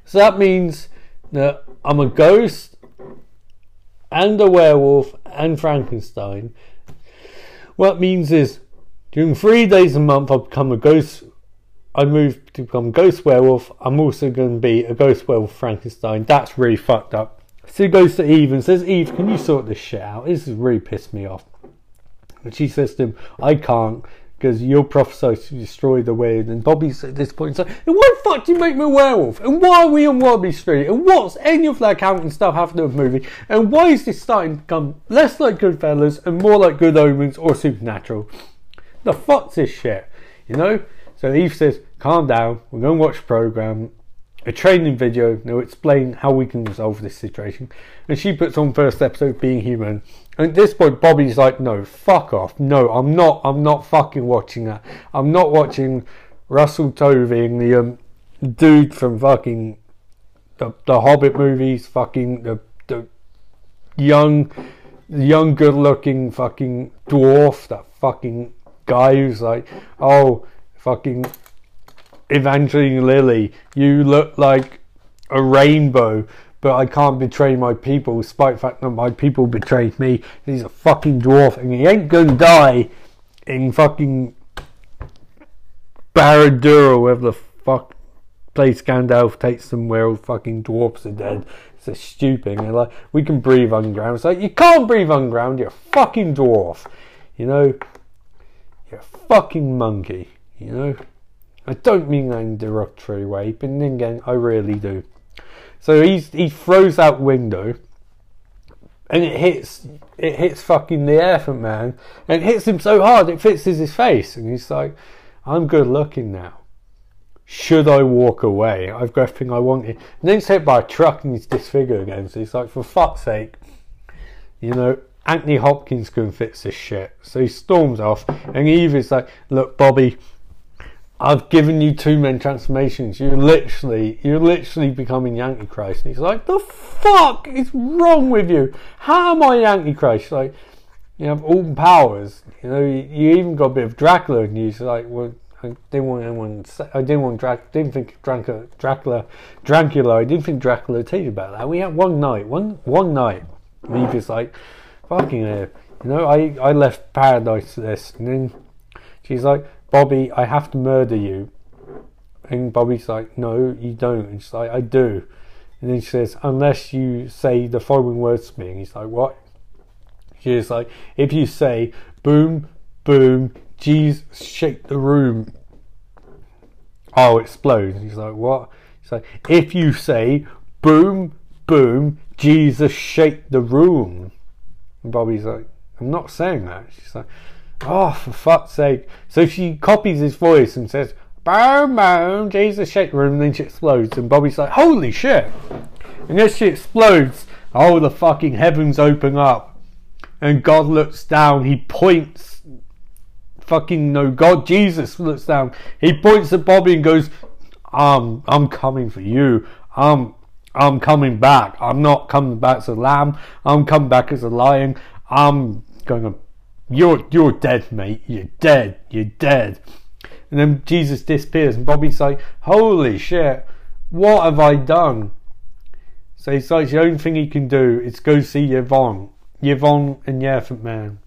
Speaker 2: So that means that I'm a ghost and a werewolf and Frankenstein. What it means is during three days a month I've become a ghost I move to become Ghost Werewolf, I'm also going to be a Ghost Werewolf Frankenstein. That's really fucked up. So he goes to Eve and says, Eve, can you sort this shit out? This has really pissed me off. And she says to him, I can't, because you'll prophesy to destroy the world. And Bobby's at this point saying, and why the fuck do you make me a werewolf? And why are we on Wallaby Street? And what's any of that accounting stuff have to with movie? And why is this starting to become less like Goodfellas and more like Good Omens or Supernatural? The fuck's this shit? You know? So Eve says, calm down, we're going to watch the program a training video they'll explain how we can resolve this situation. And she puts on first episode being human. And at this point bobby's like no fuck off. No i'm not i'm not fucking watching that i'm not watching russell tovey the um, dude from fucking the, the hobbit movies fucking the, the young young good looking fucking dwarf that fucking guy who's like oh fucking Evangeline Lilly, you look like a rainbow, but I can't betray my people, despite the fact that my people betrayed me. He's a fucking dwarf, and he ain't gonna die in fucking Barad-dûr, or wherever the fuck place Gandalf takes them where all fucking dwarfs are dead. It's a stupid. And like, we can breathe underground. It's like, you can't breathe underground, you're a fucking dwarf. You know? You're a fucking monkey. You know? I don't mean that in a derogatory way, but then again, I really do. So he's he throws out window, and it hits it hits fucking the elephant man, and it hits him so hard it fixes his face, and he's like, "I'm good looking now. Should I walk away? I've got everything I wanted." And then he's hit by a truck and he's disfigured again. So he's like, "For fuck's sake, you know." Anthony Hopkins can fix this shit. So he storms off, and Eve is like, "Look, Bobby." I've given you two men transformations. You're literally, you're literally becoming Antichrist. And he's like, the fuck is wrong with you? How am I Antichrist? Like, you have all powers. You know, you, you even got a bit of Dracula in you. So like, well, I didn't want anyone. I didn't want Drac. Didn't think Dracula. Dracula. Dracula. I didn't think Dracula would tell you about that. We had one night. One one night. And he was like, fucking. You know, I I left paradise this, and then she's like, Bobby, I have to murder you. And Bobby's like, no, you don't. And she's like, I do. And then she says, unless you say the following words to me. And he's like, what? She's like, if you say, boom, boom, geez, shake the room, oh, I'll explode. And he's like, what? He's like, if you say, boom, boom, Jesus, shake the room. And Bobby's like, I'm not saying that. She's like, Oh, for fuck's sake. So she copies his voice and says, Boom, boom, Jesus, shake the room, and then she explodes. And Bobby's like, Holy shit. And as she explodes, oh, the fucking heavens open up. And God looks down, he points. Fucking no, God, Jesus looks down. He points at Bobby and goes, um, I'm coming for you. Um, I'm coming back. I'm not coming back as a lamb. I'm coming back as a lion. I'm going to you're you're dead, mate. You're dead. You're dead. And then Jesus disappears, and Bobby's like, "Holy shit, what have I done?" So he's like, the only thing he can do is go see Yvonne, Yvonne and Elephant Man.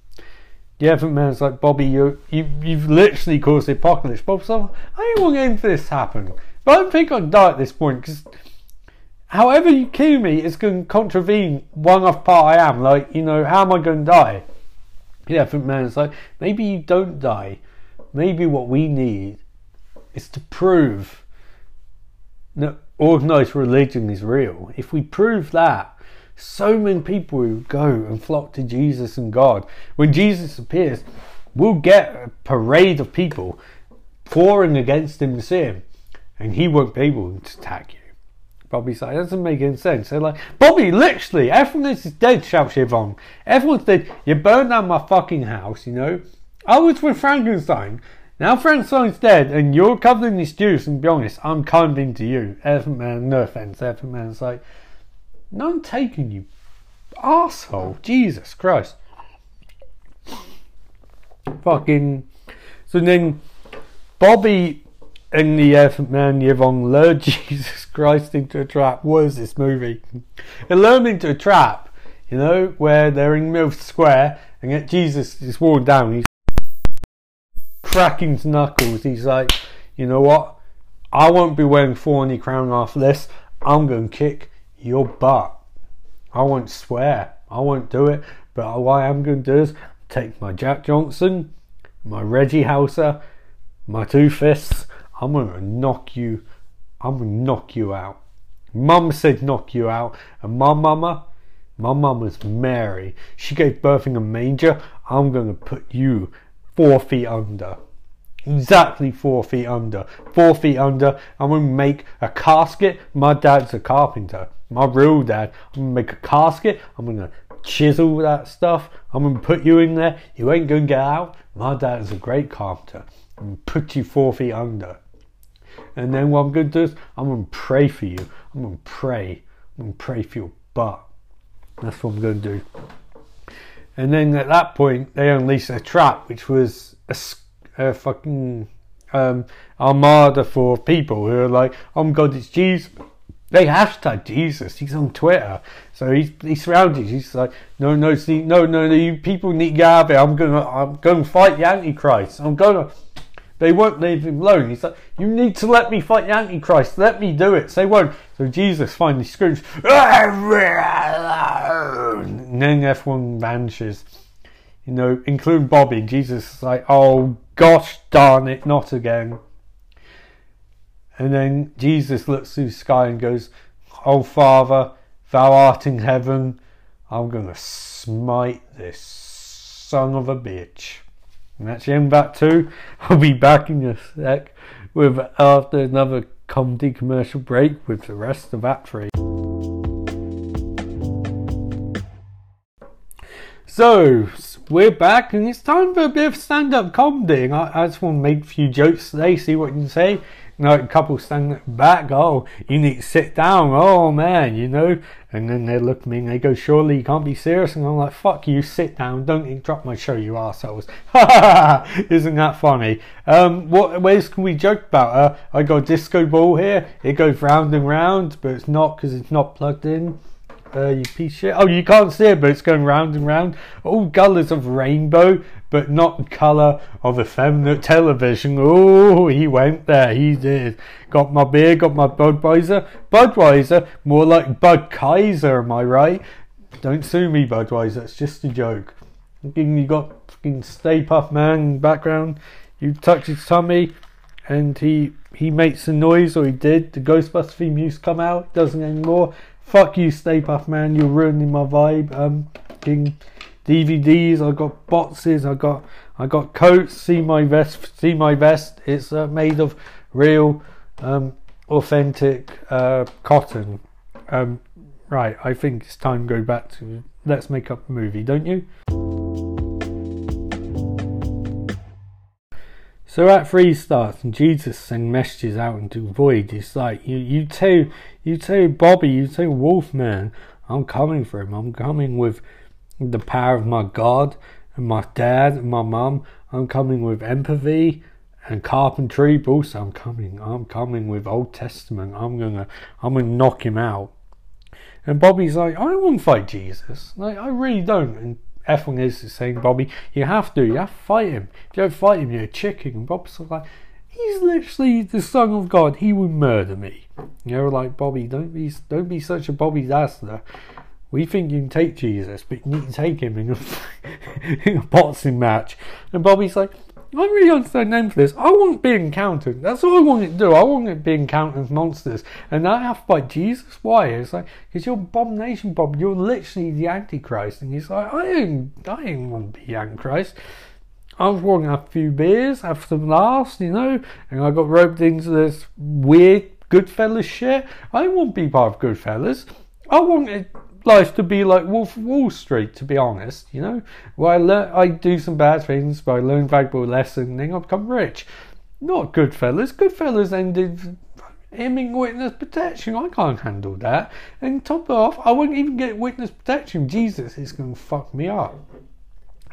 Speaker 2: Elephant Man's like, Bobby, you you you've literally caused the apocalypse. Bob's like, I don't want anything for this to happen, but I don't think I'd die at this point because. However you kill me, it's going to contravene one of part I am. Like, you know, how am I going to die? The elephant man's like, maybe you don't die. Maybe what we need is to prove that organized religion is real. If we prove that, so many people will go and flock to Jesus and God. When Jesus appears, we'll get a parade of people pouring against him to see him, and he won't be able to attack you. Bobby's like, that doesn't make any sense. They're like, Bobby, literally, everyone is dead, shouts Yvonne. Everyone's dead. You burned down my fucking house, you know? I was with Frankenstein. Now Frankenstein's dead and you're covered in this juice, and be honest, I'm kind into you. Elephant Man, no offense, Elephant Man's like, no, I'm taking you. Asshole. Jesus Christ. Fucking. So then, Bobby and the Elephant Man Yvonne lured Jesus Christ into a trap. What is this movie? It lured him into a trap, you know, where they're in Mill Square and yet Jesus is walking down. He's cracking his knuckles. He's like, you know what? I won't be wearing thorny crown after this. I'm going to kick your butt. I won't swear. I won't do it. But what I am going to do is take my Jack Johnson, my Reggie Hauser, my two fists. I'm gonna knock you. I'm gonna knock you out. Mum said knock you out, and my mama, my mama's Mary. She gave birth in a manger. I'm gonna put you four feet under. Exactly four feet under. Four feet under. I'm gonna make a casket. My dad's a carpenter. My real dad. I'm gonna make a casket. I'm gonna chisel that stuff. I'm gonna put you in there. You ain't gonna get out. My dad is a great carpenter. I'm gonna put you four feet under. And then what I'm gonna do is I'm gonna pray for you. I'm gonna pray. I'm gonna pray for your butt. That's what I'm gonna do. And then at that point, they unleashed a trap, which was a, a fucking um, armada for people who are like, "Oh my God, it's Jesus." They hashtag Jesus. He's on Twitter, so he's he's surrounded. He's like, "No, no, see, no, no, no, you people need to get out of it. I'm gonna, I'm going to fight the Antichrist. I'm gonna." They won't leave him alone. He's like, You need to let me fight the Antichrist. Let me do it. So they won't. So Jesus finally screams, and then everyone vanishes. You know, including Bobby. Jesus is like, Oh gosh darn it, not again. And then Jesus looks through the sky and goes, Oh Father, thou art in heaven, I'm going to smite this son of a bitch. And that's the end that too. I'll be back in a sec with after another comedy commercial break with the rest of Act 3. So, we're back and it's time for a bit of stand up comedy. I, I just want to make a few jokes today, see what you can say know, couple stand back, oh, you need to sit down, oh man, you know, and then they look at me and they go, surely you can't be serious, and I'm like, fuck you, sit down, don't interrupt my show, you assholes. Isn't that funny? Um, what ways can we joke about? Uh, I got a disco ball here, it goes round and round, but it's not because it's not plugged in. Uh, you piece shit. Oh, you can't see it, but it's going round and round. All colours of rainbow, but not colour of effeminate television. Oh, he went there. He did. Got my beer, got my Budweiser. Budweiser, more like Bud Kaiser, am I right? Don't sue me, Budweiser. It's just a joke. You got fucking Stay Puft Man background. You touch his tummy, and he he makes a noise, or he did. The Ghostbusters theme used to come out. Doesn't anymore. Fuck you, Stay Puft Man. You're ruining my vibe. Um, fucking DVDs. I got boxes. I got I got coats. See my vest. See my vest. It's uh, made of real, um, authentic uh, cotton. Um, right. I think it's time to go back to let's make up a movie, don't you? So at Three starts and Jesus send messages out into void. It's like you, you tell, you tell Bobby, you tell Wolfman, I'm coming for him. I'm coming with the power of my God and my dad and my mum. I'm coming with empathy and carpentry, but also I'm coming. I'm coming with Old Testament. I'm gonna, I'm gonna knock him out. And Bobby's like, I don't want to fight Jesus. Like, I really don't. And Yvonne is saying, Bobby, you have to, you have to fight him. If you don't fight him, you're a chicken. And Bobby's like, he's literally the son of God. He will murder me. You know, like Bobby, don't be, don't be such a Bobby Dazzler. We think you can take Jesus, but you need to take him in a, in a boxing match. And Bobby's like, I really understand name for this. I want to be encountered. That's all I want it to do. I want it to be encountered as monsters. And I have to fight Jesus. Why? It's like, because you're abomination, Bob. You're literally the Antichrist. And he's like, I ain't, I ain't want to be Antichrist. I was wanting a few beers, have some laughs, you know, and I got roped into this weird Goodfellas shit. I didn't want to be part of Goodfellas. I want wanted life to be like Wolf of Wall Street, to be honest. You know, where I I do some bad things, but I learn valuable lessons, and then I become rich. Not Goodfellas. Goodfellas ended aiming witness protection. I can't handle that. And top off, I won't even get witness protection. Jesus is going to fuck me up.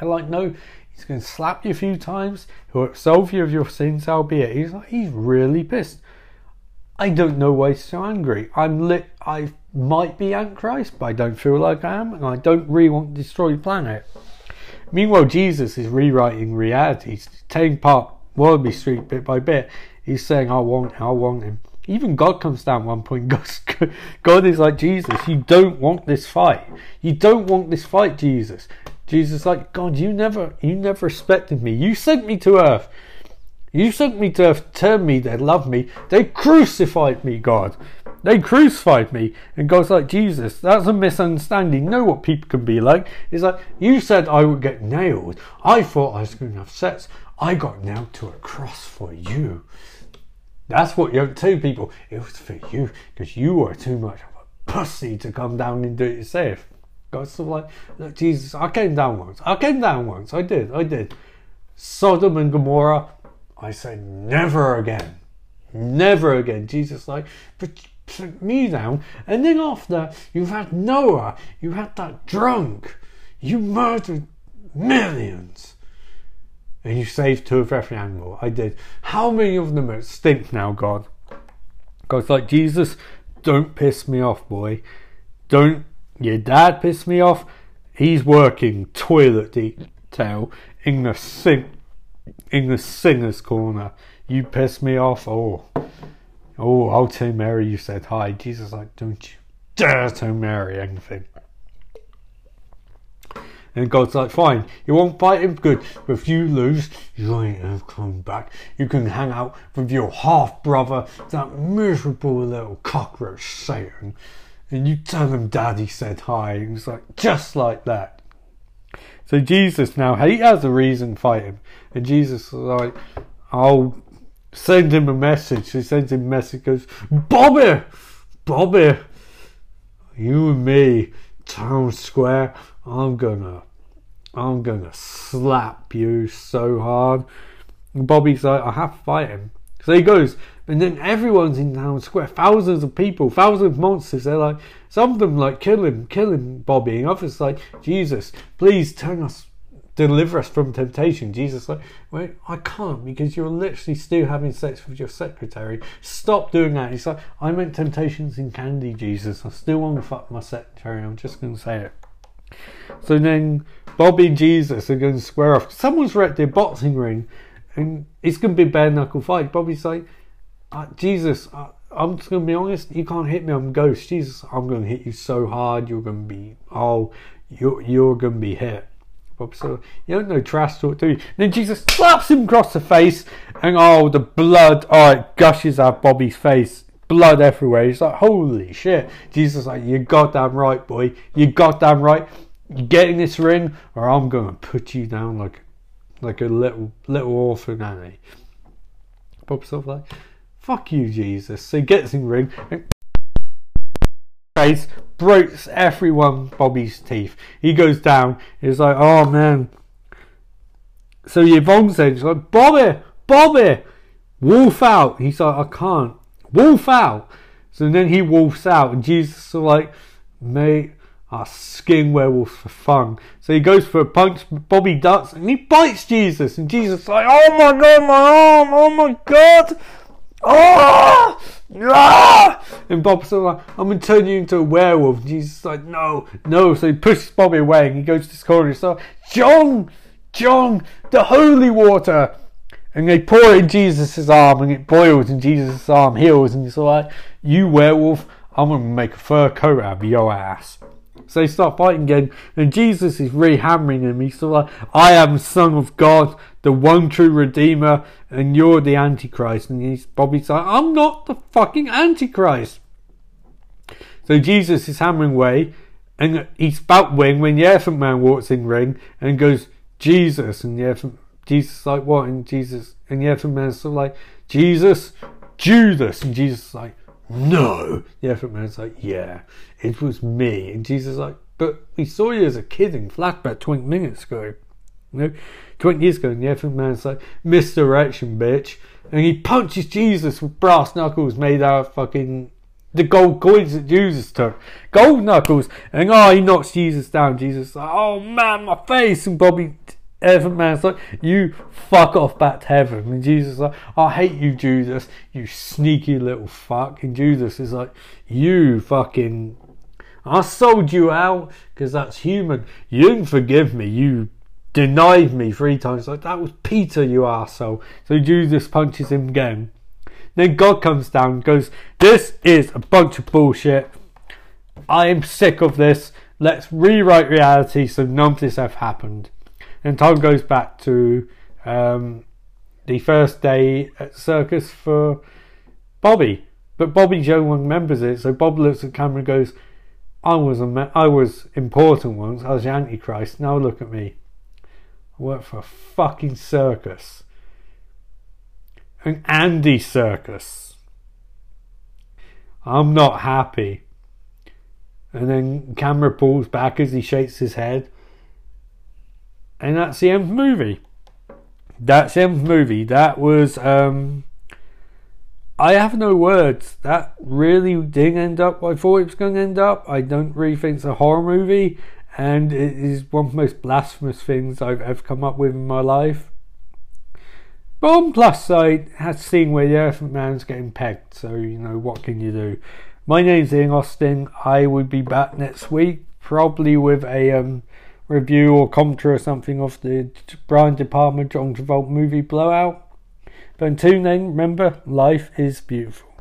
Speaker 2: I like no. He's going to slap you a few times. He'll absolve you of your sins, albeit he's like, he's really pissed. I don't know why he's so angry. I'm lit. I might be Antichrist, but I don't feel like I am, and I don't really want to destroy the planet. Meanwhile, Jesus is rewriting reality. He's taking part Wallaby Street bit by bit. He's saying, I want I want him. Even God comes down one point. God is like, Jesus, you don't want this fight. You don't want this fight, Jesus. Jesus like, God, you never you never respected me. You sent me to earth. You sent me to earth, turned me, they love me. They crucified me, God. They crucified me. And God's like, Jesus, that's a misunderstanding. Know what people can be like? It's like, you said I would get nailed. I thought I was going to have sex. I got nailed to a cross for you. That's what you tell people. It was for you because you were too much of a pussy to come down and do it yourself. God's sort of like, look, Jesus, I came down once. I came down once. I did. I did. Sodom and Gomorrah. I say never again. Never again. Jesus like, but me down. And then after you've had Noah, you had that drunk. You murdered millions and you saved two of every animal. I did. How many of them extinct now, God? God's like, Jesus, don't piss me off, boy. Don't your dad piss me off. He's working toilet detail in the sink in the singer's corner. You piss me off. Oh, oh, I'll tell Mary you said hi. Jesus, like, don't you dare tell Mary anything. And God's like, fine, you won't fight him, good. But if you lose, you ain't ever coming back. You can hang out with your half brother, that miserable little cockroach Satan. And you tell him daddy said hi. And he's like, just like that. So Jesus now, he has a reason to fight him. And Jesus is like, I'll send him a message. He sends him a message, goes, Bobby! Bobby! You and me, town square, I'm gonna, I'm gonna slap you so hard. And Bobby's like, I have to fight him. So he goes, and then everyone's in town square, thousands of people, thousands of monsters. They're like, some of them like, kill him, kill him, Bobby. And others like, Jesus, please turn us, deliver us from temptation. Jesus like, wait, I can't because you're literally still having sex with your secretary. Stop doing that. He's like, I meant temptations in candy, Jesus. I still want to fuck my secretary. I'm just going to say it. So then Bobby and Jesus are going to square off. Someone's wrecked their boxing ring and it's going to be a bare knuckle fight. Bobby's like, uh, Jesus, uh, I'm just going to be honest, you can't hit me, I'm a ghost. Jesus, I'm going to hit you so hard, you're going to be, oh, you're, you're going to be hit. Bob's so, you don't know trash talk, do you? And then Jesus slaps him across the face, and oh, the blood, oh, it gushes out Bobby's face blood everywhere. He's like, holy shit. Jesus like, you're goddamn right, boy. You goddamn right. You get in this ring, or I'm gonna put you down like, like a little little orphan Annie. Bob's sort of like, fuck you, Jesus. So he gets in the ring and face breaks everyone Bobby's teeth. He goes down. He's like, oh man. So Yvonne says, like, Bobby, Bobby, wolf out. He's like, I can't wolf out. So then he wolfs out, and Jesus is like, mate, I skin werewolves for fun. So he goes for a punch, Bobby ducks, and he bites Jesus, and Jesus is like, oh my god, my arm, oh my god, oh, ah! And Bob's like, I'm gonna turn you into a werewolf. And Jesus like, no, no. So he pushes Bobby away, and he goes to this corner, and he's like, John, John, the holy water and they pour it in Jesus' arm and it boils and Jesus' arm heals and it's like, you werewolf, I'm gonna make a fur coat out of your ass. So they start fighting again and Jesus is really hammering him. He's sort of like, I am son of God, the one true redeemer, and you're the antichrist. And he's Bobby's like, I'm not the fucking antichrist. So Jesus is hammering away and he's about wing when the elephant man walks in ring and goes, Jesus, and the elephant Jesus like what? And Jesus and the elephant man's sort of like, Jesus, Judas, and Jesus is like, no. The elephant man's like, yeah, it was me. And Jesus is like, but we saw you as a kid in flashback 20 minutes ago. You know, 20 years ago, and the elephant man's like, misdirection, bitch. And he punches Jesus with brass knuckles made out of fucking the gold coins that Jesus took. Gold knuckles. And oh, he knocks Jesus down. Jesus like, oh man, my face. And Bobby Elephant Man's like, you fuck off back to heaven. And Jesus like, I hate you, Judas, you sneaky little fuck. And Judas is like, you fucking, I sold you out because that's human. You didn't forgive me. You denied me three times. Like, that was Peter, you asshole. So Judas punches him again. Then God comes down goes, This is a bunch of bullshit. I am sick of this. let's rewrite reality so none of this have happened. And time goes back to um, the first day at circus for Bobby. But Bobby Joe remembers it, so Bob looks at the camera and goes, I was a I was important once, I was the Antichrist, now look at me. I work for a fucking circus. An Andy circus. I'm not happy. And then camera pulls back as he shakes his head. And that's the end of the movie. That's the end of the movie. That was um I have no words. That really didn't end up I thought it was going to end up. I don't really think it's a horror movie, and it is one of the most blasphemous things I've ever come up with in my life. But on plus side, has seen where the Elephant Man's getting pegged, so you know what can you do. My name's Ian Austin. I will be back next week, probably with a um, review or commentary or something of the Brian De Palma John Travolta movie Blowout. But until then, remember, life is beautiful.